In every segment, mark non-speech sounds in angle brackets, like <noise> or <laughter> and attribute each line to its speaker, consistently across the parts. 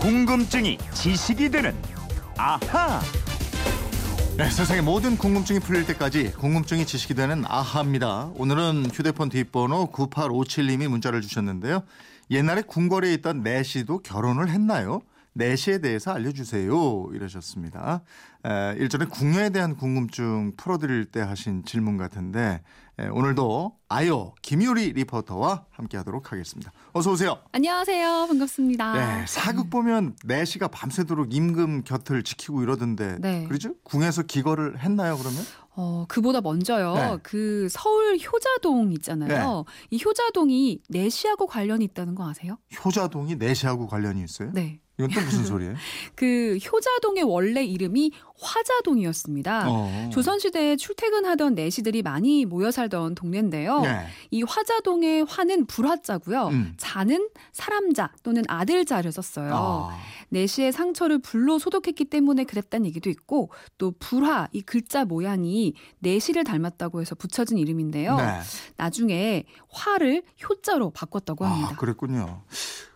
Speaker 1: 궁금증이 지식이 되는 아하.
Speaker 2: 네, 세상의 모든 궁금증이 풀릴 때까지 궁금증이 지식이 되는 아하입니다. 오늘은 휴대폰 뒷번호 9857님이 문자를 주셨는데요. 옛날에 궁궐에 있던 내시도 결혼을 했나요? 내시에 대해서 알려주세요. 이러셨습니다. 에, 일전에 궁녀에 대한 궁금증 풀어드릴 때 하신 질문 같은데 에, 오늘도 아요 김유리 리포터와 함께하도록 하겠습니다. 어서 오세요.
Speaker 3: 안녕하세요. 반갑습니다.
Speaker 2: 네, 사극 보면 내시가 밤새도록 임금 곁을 지키고 이러던데
Speaker 3: 네.
Speaker 2: 그러죠? 궁에서 기거를 했나요 그러면?
Speaker 3: 어, 그보다 먼저요.
Speaker 2: 네.
Speaker 3: 그 서울 효자동 있잖아요. 이 효자동이 내시하고 관련이 있다는 거 아세요?
Speaker 2: 효자동이 내시하고 관련이 있어요?
Speaker 3: 네.
Speaker 2: 이건 또 무슨 소리예요? <laughs>
Speaker 3: 그 효자동의 원래 이름이 화자동이었습니다.
Speaker 2: 어.
Speaker 3: 조선시대에 출퇴근하던 내시들이 많이 모여 살던 동네인데요.
Speaker 2: 네.
Speaker 3: 이 화자동의 화는 불화자고요.
Speaker 2: 음.
Speaker 3: 자는 사람자 또는 아들자를 썼어요.
Speaker 2: 아,
Speaker 3: 내시의 상처를 불로 소독했기 때문에 그랬다는 얘기도 있고 또 불화 이 글자 모양이 내시를 닮았다고 해서 붙여진 이름인데요.
Speaker 2: 네.
Speaker 3: 나중에 화를 효자로 바꿨다고 합니다.
Speaker 2: 아, 그랬군요.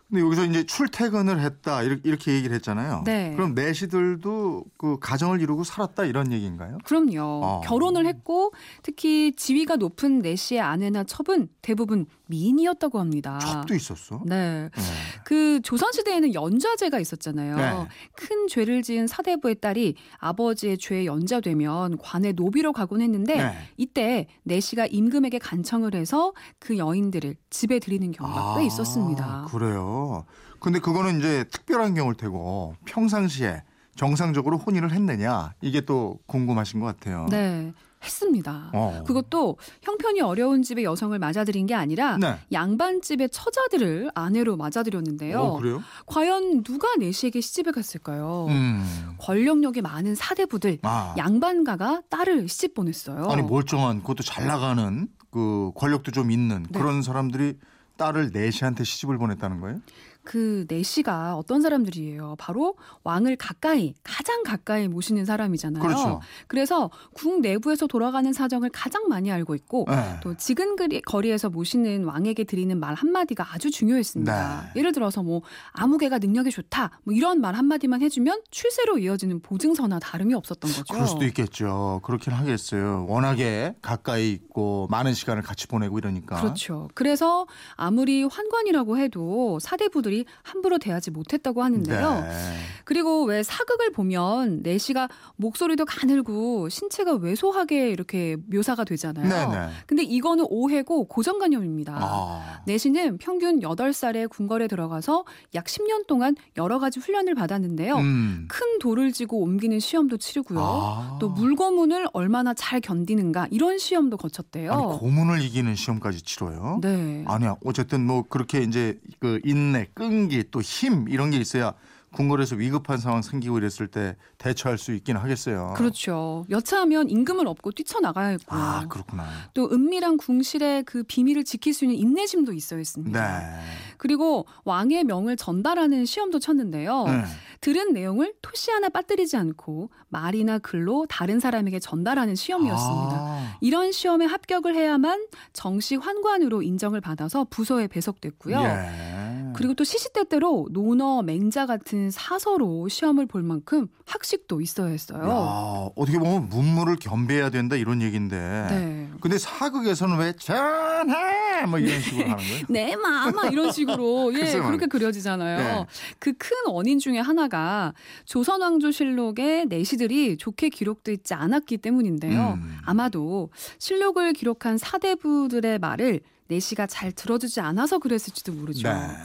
Speaker 2: 근데 여기서 이제 출퇴근을 했다 이렇게, 얘기를 했잖아요.
Speaker 3: 네.
Speaker 2: 그럼 내시들도 그 가정을 이루고 살았다 이런 얘기인가요?
Speaker 3: 그럼요.
Speaker 2: 어.
Speaker 3: 결혼을 했고 특히 지위가 높은 내시의 아내나 첩은 대부분 미인이었다고 합니다.
Speaker 2: 첩도 있었어.
Speaker 3: 네.
Speaker 2: 네.
Speaker 3: 그 조선시대에는 연좌제가 있었잖아요.
Speaker 2: 네.
Speaker 3: 큰 죄를 지은 사대부의 딸이 아버지의 죄에 연좌되면 관에 노비로 가곤 했는데
Speaker 2: 네.
Speaker 3: 이때 내시가 임금에게 간청을 해서 그 여인들을 집에 들이는 경우가 꽤 있었습니다.
Speaker 2: 아, 그래요. 근데 그거는 이제 특별한 경우일 테고 평상시에 정상적으로 혼인을 했느냐 이게 또 궁금하신 것 같아요.
Speaker 3: 네. 했습니다.
Speaker 2: 어.
Speaker 3: 그것도 형편이 어려운 집의 여성을 맞아들인 게 아니라
Speaker 2: 네.
Speaker 3: 양반집의 처자들을 아내로 맞아들였는데요.
Speaker 2: 어, 그래요?
Speaker 3: 과연 누가 내시에게 시집을 갔을까요?
Speaker 2: 음.
Speaker 3: 권력력이 많은 사대부들
Speaker 2: 아.
Speaker 3: 양반가가 딸을 시집 보냈어요.
Speaker 2: 아니 멀쩡한 그것도 잘 나가는 그 권력도 좀 있는
Speaker 3: 네.
Speaker 2: 그런 사람들이 딸을 내시한테 시집을 보냈다는 거예요?
Speaker 3: 그 내시가 어떤 사람들이에요? 바로 왕을 가까이 가장 가까이 모시는 사람이잖아요.
Speaker 2: 그렇죠.
Speaker 3: 그래서 궁 내부에서 돌아가는 사정을 가장 많이 알고 있고
Speaker 2: 네.
Speaker 3: 또 지근거리 거리에서 모시는 왕에게 드리는 말 한마디가 아주 중요했습니다.
Speaker 2: 네.
Speaker 3: 예를 들어서 뭐 아무개가 능력이 좋다 뭐 이런 말 한마디만 해주면 출세로 이어지는 보증서나 다름이 없었던 거죠.
Speaker 2: 그럴 수도 있겠죠. 그렇긴 하겠어요. 워낙에 가까이 있고 많은 시간을 같이 보내고 이러니까.
Speaker 3: 그렇죠. 그래서 아무리 환관이라고 해도 사대부들이 함부로 대하지 못했다고 하는데요.
Speaker 2: 네.
Speaker 3: 그리고 왜 사극을 보면 내시가 목소리도 가늘고 신체가 왜소하게 이렇게 묘사가 되잖아요.
Speaker 2: 네 네.
Speaker 3: 근데 이거는 오해고 고정관념입니다.
Speaker 2: 아.
Speaker 3: 내시는 평균 8살에 궁궐에 들어가서 약 10년 동안 여러 가지 훈련을 받았는데요.
Speaker 2: 음.
Speaker 3: 큰 돌을 지고 옮기는 시험도 치르고요.
Speaker 2: 아.
Speaker 3: 또 물고문을 얼마나 잘 견디는가 이런 시험도 거쳤대요.
Speaker 2: 아니 고문을 이기는 시험까지 치러요?
Speaker 3: 네.
Speaker 2: 아니야. 어쨌든 뭐 그렇게 이제 그 인내, 끈기, 또 힘 이런 게 있어야 궁궐에서 위급한 상황 생기고 이랬을 때 대처할 수 있긴 하겠어요.
Speaker 3: 그렇죠. 여차하면 임금을 업고 뛰쳐나가야 했고요.
Speaker 2: 아 그렇구나.
Speaker 3: 또 은밀한 궁실의 그 비밀을 지킬 수 있는 인내심도 있어야 했습니다.
Speaker 2: 네.
Speaker 3: 그리고 왕의 명을 전달하는 시험도 쳤는데요.
Speaker 2: 네.
Speaker 3: 들은 내용을 토시 하나 빠뜨리지 않고 말이나 글로 다른 사람에게 전달하는 시험이었습니다.
Speaker 2: 아.
Speaker 3: 이런 시험에 합격을 해야만 정식 환관으로 인정을 받아서 부서에 배속됐고요.
Speaker 2: 예.
Speaker 3: 그리고 또 시시때때로 논어, 맹자 같은 사서로 시험을 볼 만큼 학식도 있어야 했어요.
Speaker 2: 야, 어떻게 보면 문물을 겸비해야 된다 이런 얘기인데.
Speaker 3: 네.
Speaker 2: 근데 사극에서는 왜 전하 뭐 이런 식으로 하는 거예요? <laughs>
Speaker 3: 내 마마 이런 식으로 <laughs> 예. 그렇게 그려지잖아요.
Speaker 2: 네.
Speaker 3: 그큰 원인 중에 하나가 조선 왕조실록의 내시들이 좋게 기록돼 있지 않았기 때문인데요.
Speaker 2: 음.
Speaker 3: 아마도 실록을 기록한 사대부들의 말을 내 시가 잘 들어주지 않아서 그랬을지도 모르죠.
Speaker 2: 네.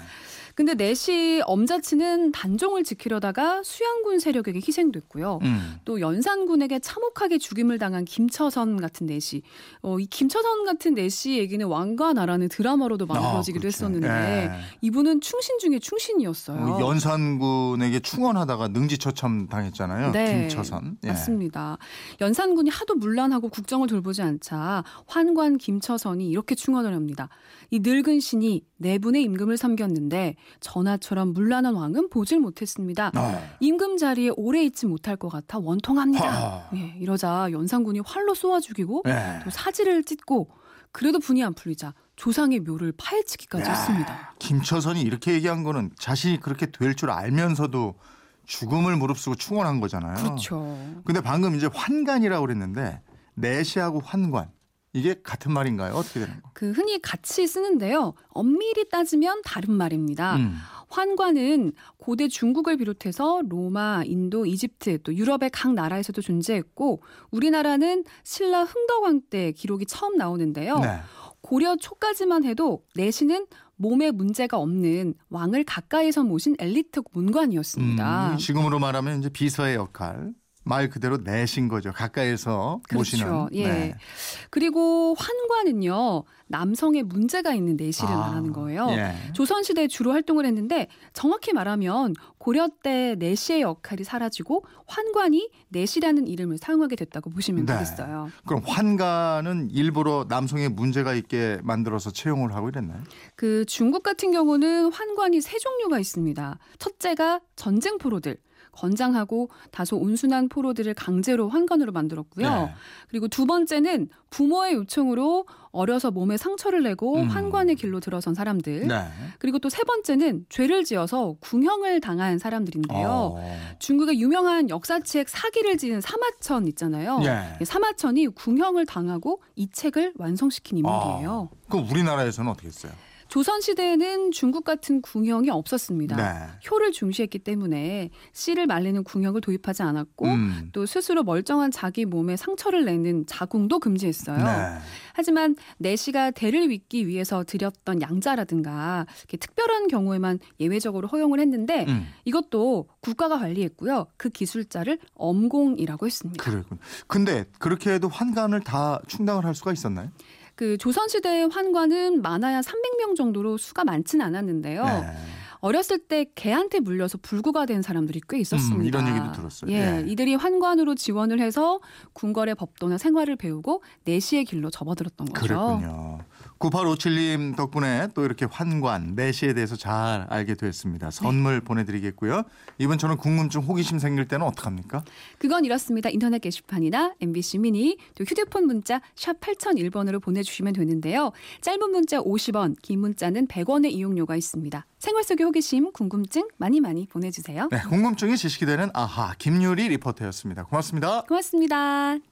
Speaker 3: 근데 내시 엄자치는 단종을 지키려다가 수양군 세력에게 희생됐고요.
Speaker 2: 음.
Speaker 3: 또 연산군에게 참혹하게 죽임을 당한 김처선 같은 내시. 어, 이 김처선 같은 내시 얘기는 왕과 나라는 드라마로도 만들어지기도
Speaker 2: 아, 그렇죠.
Speaker 3: 했었는데
Speaker 2: 예.
Speaker 3: 이분은 충신 중에 충신이었어요.
Speaker 2: 어, 연산군에게 충원하다가 능지처참 당했잖아요.
Speaker 3: 네,
Speaker 2: 김처선. 예.
Speaker 3: 맞습니다. 연산군이 하도 문란하고 국정을 돌보지 않자 환관 김처선이 이렇게 충원을 합니다. 이 늙은 신이 네 분의 임금을 섬겼는데 전하처럼 문란한 왕은 보질 못했습니다.
Speaker 2: 아.
Speaker 3: 임금 자리에 오래 있지 못할 것 같아 원통합니다.
Speaker 2: 하.
Speaker 3: 예, 이러자 연산군이 활로 쏘아 죽이고
Speaker 2: 예.
Speaker 3: 또 사지를 찢고 그래도 분이 안 풀리자 조상의 묘를 파헤치기까지
Speaker 2: 야,
Speaker 3: 했습니다.
Speaker 2: 김처선이 이렇게 얘기한 거는 자신이 그렇게 될 줄 알면서도 죽음을 무릅쓰고 충원한 거잖아요.
Speaker 3: 그렇죠.
Speaker 2: 근데 방금 이제 환관이라고 그랬는데 내시하고 환관 이게 같은 말인가요? 어떻게 되는 거?
Speaker 3: 그 흔히 같이 쓰는데요. 엄밀히 따지면 다른 말입니다.
Speaker 2: 음.
Speaker 3: 환관은 고대 중국을 비롯해서 로마, 인도, 이집트 또 유럽의 각 나라에서도 존재했고 우리나라는 신라 흥덕왕 때 기록이 처음 나오는데요.
Speaker 2: 네.
Speaker 3: 고려 초까지만 해도 내시는 몸에 문제가 없는 왕을 가까이서 모신 엘리트 문관이었습니다.
Speaker 2: 음, 지금으로 말하면 이제 비서의 역할. 말 그대로 내신 거죠. 가까이서
Speaker 3: 그렇죠.
Speaker 2: 모시는.
Speaker 3: 예.
Speaker 2: 네.
Speaker 3: 그리고 환관은요 남성의 문제가 있는 내시를
Speaker 2: 아,
Speaker 3: 말하는 거예요.
Speaker 2: 예.
Speaker 3: 조선시대에 주로 활동을 했는데 정확히 말하면 고려 때 내시의 역할이 사라지고 환관이 내시라는 이름을 사용하게 됐다고 보시면
Speaker 2: 네.
Speaker 3: 되겠어요.
Speaker 2: 그럼 환관은 일부러 남성의 문제가 있게 만들어서 채용을 하고 이랬나요?
Speaker 3: 그 중국 같은 경우는 환관이 세 종류가 있습니다. 첫째가 전쟁 포로들. 건장하고 다소 온순한 포로들을 강제로 환관으로 만들었고요.
Speaker 2: 네.
Speaker 3: 그리고 두 번째는 부모의 요청으로 어려서 몸에 상처를 내고
Speaker 2: 음.
Speaker 3: 환관의 길로 들어선 사람들.
Speaker 2: 네.
Speaker 3: 그리고 또 세 번째는 죄를 지어서 궁형을 당한 사람들인데요.
Speaker 2: 어.
Speaker 3: 중국의 유명한 역사책 사기를 지은 사마천 있잖아요.
Speaker 2: 예.
Speaker 3: 사마천이 궁형을 당하고 이 책을 완성시킨 인물이에요.
Speaker 2: 어. 그럼 우리나라에서는 어떻게 했어요?
Speaker 3: 조선 시대에는 중국 같은 궁형이 없었습니다.
Speaker 2: 네.
Speaker 3: 효를 중시했기 때문에 씨를 말리는 궁형을 도입하지 않았고
Speaker 2: 음.
Speaker 3: 또 스스로 멀쩡한 자기 몸에 상처를 내는 자궁도 금지했어요.
Speaker 2: 네.
Speaker 3: 하지만 내시가 대를 잇기 위해서 들였던 양자라든가 특별한 경우에만 예외적으로 허용을 했는데
Speaker 2: 음.
Speaker 3: 이것도 국가가 관리했고요. 그 기술자를 엄공이라고 했습니다.
Speaker 2: 근데 그렇게 해도 환관을 다 충당을 할 수가 있었나요?
Speaker 3: 그 조선시대의 환관은 많아야 300명 정도로 수가 많지는 않았는데요.
Speaker 2: 네.
Speaker 3: 어렸을 때 개한테 물려서 불구가 된 사람들이 꽤 있었습니다.
Speaker 2: 음, 이런 얘기도 들었어요.
Speaker 3: 예,
Speaker 2: 예.
Speaker 3: 이들이 환관으로 지원을 해서 궁궐의 법도나 생활을 배우고 내시의 길로 접어들었던 거죠.
Speaker 2: 그랬군요. 9857님 덕분에 또 이렇게 환관, 내시에 대해서 잘 알게 됐습니다. 선물
Speaker 3: 네.
Speaker 2: 보내드리겠고요. 이번 저는 궁금증, 호기심 생길 때는 어떡합니까?
Speaker 3: 그건 이렇습니다. 인터넷 게시판이나 MBC 미니 또 휴대폰 문자 샵 8001번으로 보내주시면 되는데요. 짧은 문자 50원, 긴 문자는 100원의 이용료가 있습니다. 생활 속의 호기심, 궁금증 많이 많이 보내주세요.
Speaker 2: 네, 궁금증이 지식이 되는 아하 김유리 리포터였습니다. 고맙습니다.
Speaker 3: 고맙습니다.